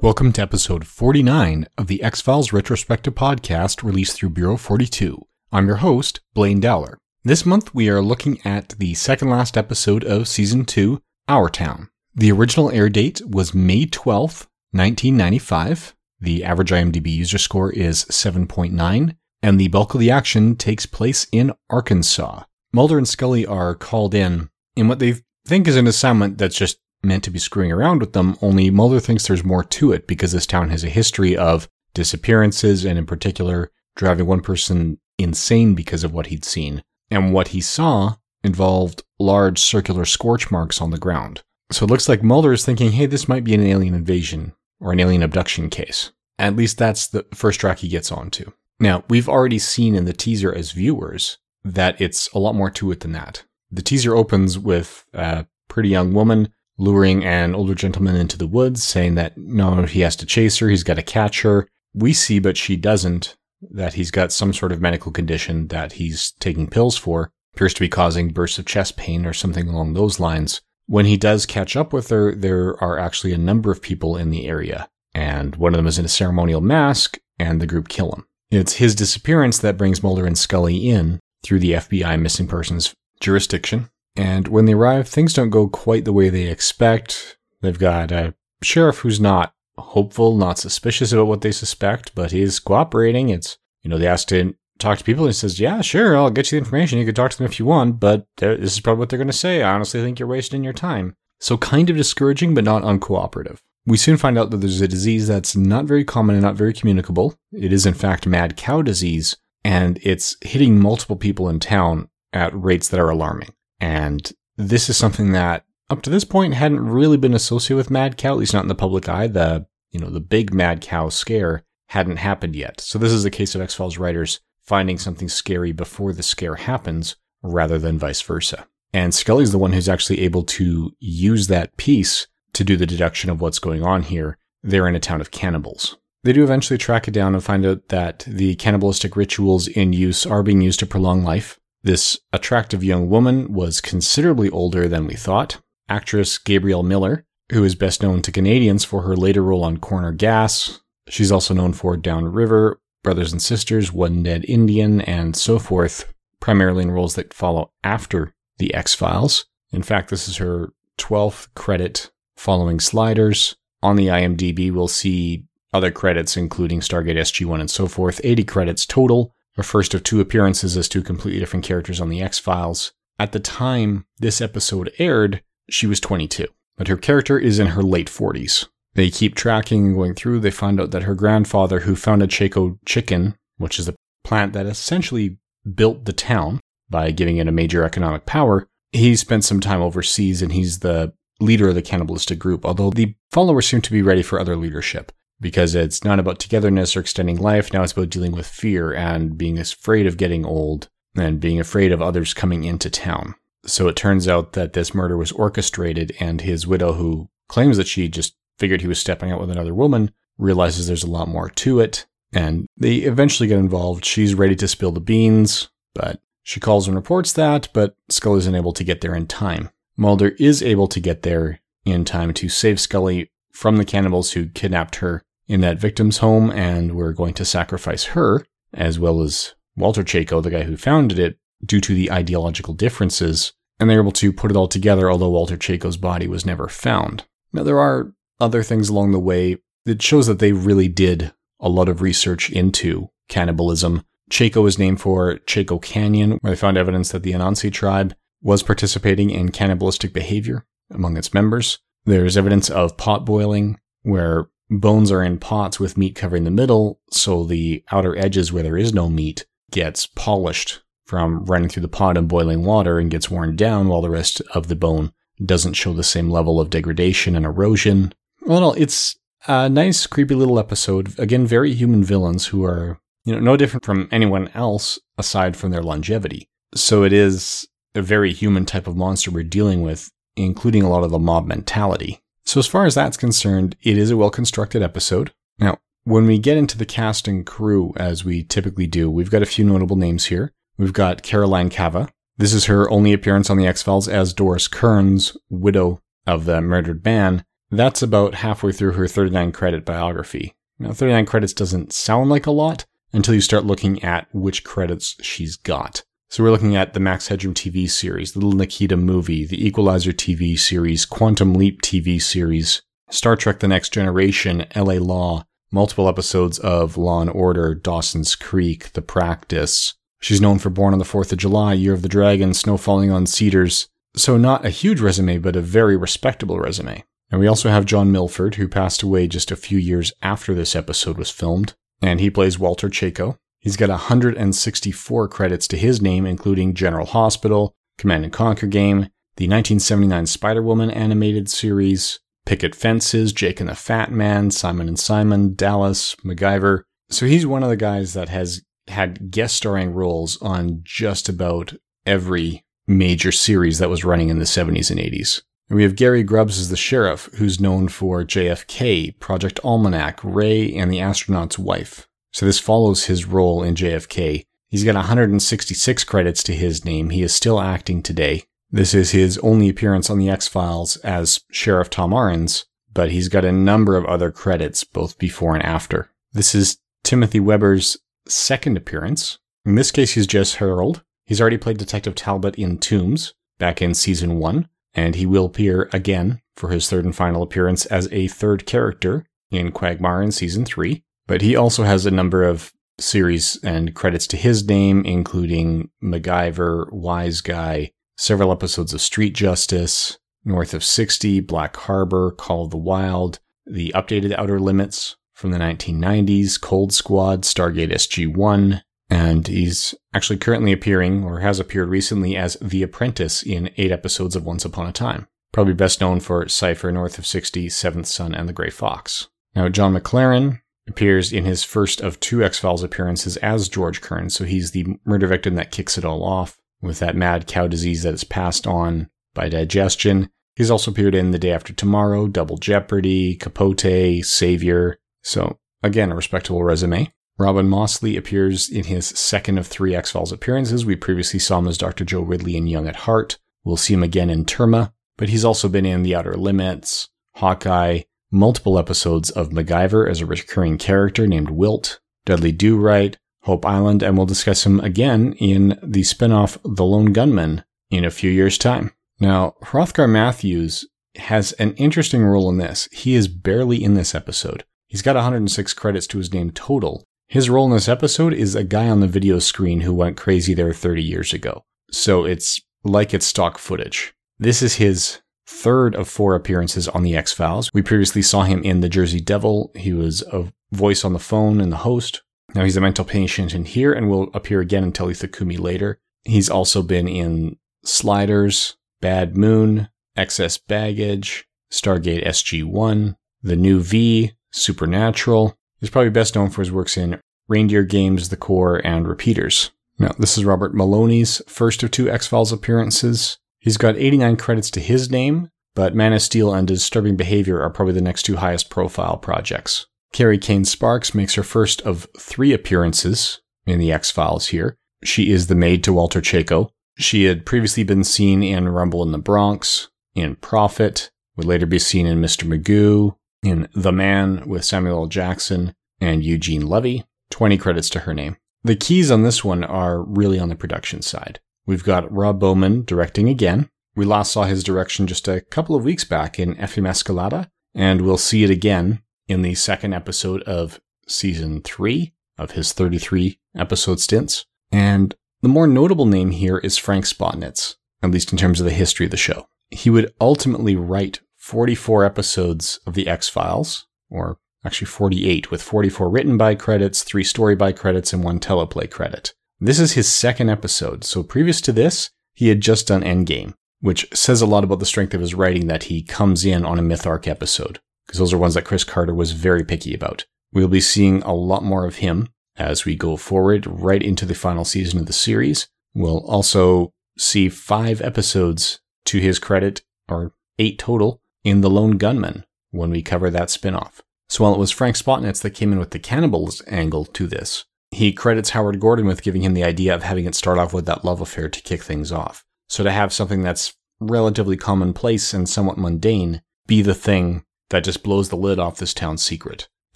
Welcome to episode 49 of the X Files Retrospective Podcast released through Bureau 42. I'm your host, Blaine Dowler. This month we are looking at the second last episode of Season 2, Our Town. The original air date was May 12th, 1995. The average IMDb user score is 7.9, and the bulk of the action takes place in Arkansas. Mulder and Scully are called in in what they think is an assignment that's just meant to be screwing around with them, only Mulder thinks there's more to it because this town has a history of disappearances and, in particular, driving one person insane because of what he'd seen. And what he saw involved large circular scorch marks on the ground. So it looks like Mulder is thinking, hey, this might be an alien invasion or an alien abduction case. At least that's the first track he gets onto. Now, we've already seen in the teaser as viewers that it's a lot more to it than that. The teaser opens with a pretty young woman luring an older gentleman into the woods, saying that no, he has to chase her, he's got to catch her. We see, but she doesn't, that he's got some sort of medical condition that he's taking pills for, appears to be causing bursts of chest pain or something along those lines. When he does catch up with her, there are actually a number of people in the area, and one of them is in a ceremonial mask, and the group kill him. It's his disappearance that brings Mulder and Scully in through the FBI missing persons jurisdiction, and when they arrive, things don't go quite the way they expect. They've got a sheriff who's not hopeful, not suspicious about what they suspect, but he's cooperating. It's, you know, they ask to talk to people and he says, yeah, sure, I'll get you the information. You can talk to them if you want, but uh, this is probably what they're going to say. I honestly think you're wasting your time. So kind of discouraging, but not uncooperative. We soon find out that there's a disease that's not very common and not very communicable. It is in fact mad cow disease, and it's hitting multiple people in town at rates that are alarming. And this is something that up to this point hadn't really been associated with mad cow, at least not in the public eye. The, you know, the big mad cow scare hadn't happened yet. So this is a case of X-Files writers finding something scary before the scare happens rather than vice versa. And Scully's the one who's actually able to use that piece to do the deduction of what's going on here. They're in a town of cannibals. They do eventually track it down and find out that the cannibalistic rituals in use are being used to prolong life. This attractive young woman was considerably older than we thought. Actress Gabrielle Miller, who is best known to Canadians for her later role on Corner Gas. She's also known for Downriver, Brothers and Sisters, One Dead Indian, and so forth, primarily in roles that follow after The X Files. In fact, this is her 12th credit following Sliders. On the IMDb, we'll see other credits, including Stargate SG1 and so forth, 80 credits total, her first of two appearances as two completely different characters on The X Files. At the time this episode aired, she was 22, but her character is in her late 40s. They keep tracking and going through. They find out that her grandfather, who founded Chaco Chicken, which is a plant that essentially built the town by giving it a major economic power, he spent some time overseas and he's the leader of the cannibalistic group, although the followers seem to be ready for other leadership because it's not about togetherness or extending life. Now it's about dealing with fear and being afraid of getting old and being afraid of others coming into town. So it turns out that this murder was orchestrated, and his widow, who claims that she just figured he was stepping out with another woman, realizes there's a lot more to it. And they eventually get involved. She's ready to spill the beans, but she calls and reports that, but Scully isn't able to get there in time. Mulder is able to get there in time to save Scully from the cannibals who kidnapped her in that victim's home, and we're going to sacrifice her, as well as Walter Chaco, the guy who founded it, due to the ideological differences. And they're able to put it all together, although Walter Chaco's body was never found. Now, there are other things along the way that shows that they really did a lot of research into cannibalism. Chaco is named for Chaco Canyon, where they found evidence that the Anasazi tribe was participating in cannibalistic behavior among its members. There's evidence of pot boiling, where bones are in pots with meat covering the middle, so the outer edges where there is no meat gets polished from running through the pot and boiling water and gets worn down while the rest of the bone doesn't show the same level of degradation and erosion. Well, it's a nice, creepy little episode. Again, very human villains who are, you know, no different from anyone else aside from their longevity. So it is a very human type of monster we're dealing with, including a lot of the mob mentality. So, as far as that's concerned, it is a well constructed episode. Now, when we get into the cast and crew, as we typically do, we've got a few notable names here. We've got Caroline Kava. This is her only appearance on The X Files as Doris Kearns, widow of the murdered man. That's about halfway through her 39 credit biography. Now, 39 credits doesn't sound like a lot until you start looking at which credits she's got. So we're looking at the Max Headroom TV series, the Little Nikita movie, the Equalizer TV series, Quantum Leap TV series, Star Trek The Next Generation, LA Law, multiple episodes of Law and Order, Dawson's Creek, The Practice. She's known for Born on the 4th of July, Year of the Dragon, Snow Falling on Cedars. So not a huge resume, but a very respectable resume. And we also have John Milford, who passed away just a few years after this episode was filmed, and he plays Walter Chaco. He's got 164 credits to his name, including General Hospital, Command and Conquer game, the 1979 Spider Woman animated series, Picket Fences, Jake and the Fat Man, Simon and Simon, Dallas, MacGyver. So he's one of the guys that has had guest starring roles on just about every major series that was running in the 70s and 80s. And we have Gary Grubbs as the sheriff, who's known for JFK, Project Almanac, Ray, and the astronaut's wife. So this follows his role in JFK. He's got 166 credits to his name. He is still acting today. This is his only appearance on the X-Files as Sheriff Tom Arens, but he's got a number of other credits both before and after. This is Timothy Webber's second appearance. In this case, he's Jess Harold. He's already played Detective Talbot in Tooms back in season one, and he will appear again for his third and final appearance as a third character in Quagmire in season three. But he also has a number of series and credits to his name, including MacGyver, Wise Guy, several episodes of Street Justice, North of 60, Black Harbor, Call of the Wild, the updated Outer Limits from the 1990s, Cold Squad, Stargate SG 1, and he's actually currently appearing, or has appeared recently, as The Apprentice in eight episodes of Once Upon a Time. Probably best known for Cypher, North of 60, Seventh Son, and The Grey Fox. Now, John MacLaren appears in his first of two X Files appearances as George Kern, so he's the murder victim that kicks it all off with that mad cow disease that is passed on by digestion. He's also appeared in The Day After Tomorrow, Double Jeopardy, Capote, Savior. So, again, a respectable resume. Robin Mossley appears in his second of three X Files appearances. We previously saw him as Dr. Joe Ridley in Young at Heart. We'll see him again in Terma, but he's also been in The Outer Limits, Hawkeye, multiple episodes of MacGyver as a recurring character named Wilt, Dudley Do Right, Hope Island, and we'll discuss him again in the spinoff The Lone Gunmen in a few years' time. Now, Hrothgar Mathews has an interesting role in this. He is barely in this episode. He's got 106 credits to his name total, his role in this episode is a guy on the video screen who went crazy there 30 years ago. So it's like it's stock footage. This is his third of four appearances on the X Files. We previously saw him in The Jersey Devil. He was a voice on the phone and the host. Now he's a mental patient in here and will appear again in Talitha later. He's also been in Sliders, Bad Moon, Excess Baggage, Stargate SG 1, The New V, Supernatural, He's probably best known for his works in Reindeer Games, The Core, and Repeaters. Now, this is Robert Moloney's first of two X Files appearances. He's got 89 credits to his name, but Man of Steel and Disturbing Behavior are probably the next two highest profile projects. Carrie Cain Sparks makes her first of three appearances in the X Files here. She is the maid to Walter Chaco. She had previously been seen in Rumble in the Bronx, in Prophet, would later be seen in Mr. Magoo, in The Man with Samuel L. Jackson and Eugene Levy. 20 credits to her name. The keys on this one are really on the production side. We've got Rob Bowman directing again. We last saw his direction just a couple of weeks back in F. Emasculata, and we'll see it again in the second episode of season three of his 33 episode stints. And the more notable name here is Frank Spotnitz, at least in terms of the history of the show. He would ultimately write 44 episodes of The X Files, or actually 48, with 44 written by credits, three story by credits, and one teleplay credit. This is his second episode, so previous to this, he had just done Endgame, which says a lot about the strength of his writing that he comes in on a Myth Arc episode, because those are ones that Chris Carter was very picky about. We'll be seeing a lot more of him as we go forward right into the final season of the series. We'll also see five episodes to his credit, or eight total, in The Lone Gunmen when we cover that spinoff. So while it was Frank Spotnitz that came in with the cannibals angle to this, he credits Howard Gordon with giving him the idea of having it start off with that love affair to kick things off. So to have something that's relatively commonplace and somewhat mundane be the thing that just blows the lid off this town's secret.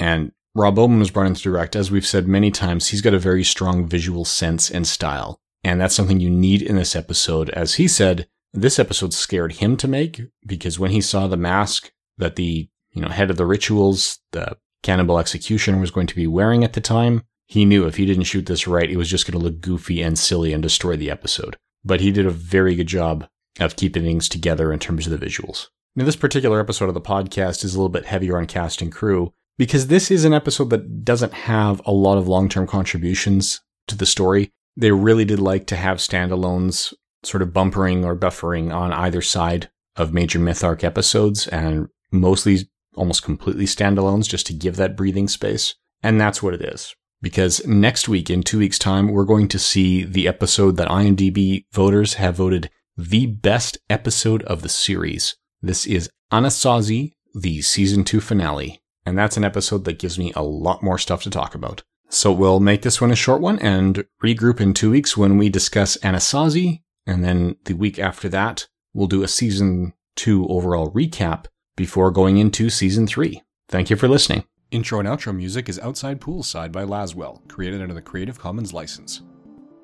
And Rob Bowman was brought in to direct. As we've said many times, he's got a very strong visual sense and style. And that's something you need in this episode. As he said, this episode scared him to make because when he saw the mask that the, you know, head of the rituals, the cannibal executioner was going to be wearing at the time, he knew if he didn't shoot this right, it was just going to look goofy and silly and destroy the episode. But he did a very good job of keeping things together in terms of the visuals. Now, this particular episode of the podcast is a little bit heavier on cast and crew because this is an episode that doesn't have a lot of long term contributions to the story. They really did like to have standalones sort of bumpering or buffering on either side of major myth arc episodes and mostly almost completely standalones just to give that breathing space. And that's what it is. Because next week, in two weeks' time, we're going to see the episode that IMDb voters have voted the best episode of the series. This is Anasazi, the season two finale. And that's an episode that gives me a lot more stuff to talk about. So we'll make this one a short one and regroup in two weeks when we discuss Anasazi. And then the week after that, we'll do a season two overall recap before going into season three. Thank you for listening. Intro and outro music is Outside Poolside by Laswell, created under the Creative Commons license.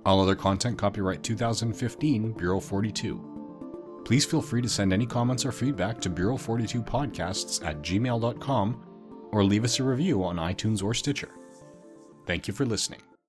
All other content copyright 2015, Bureau 42. Please feel free to send any comments or feedback to Bureau42podcasts at gmail.com or leave us a review on iTunes or Stitcher. Thank you for listening.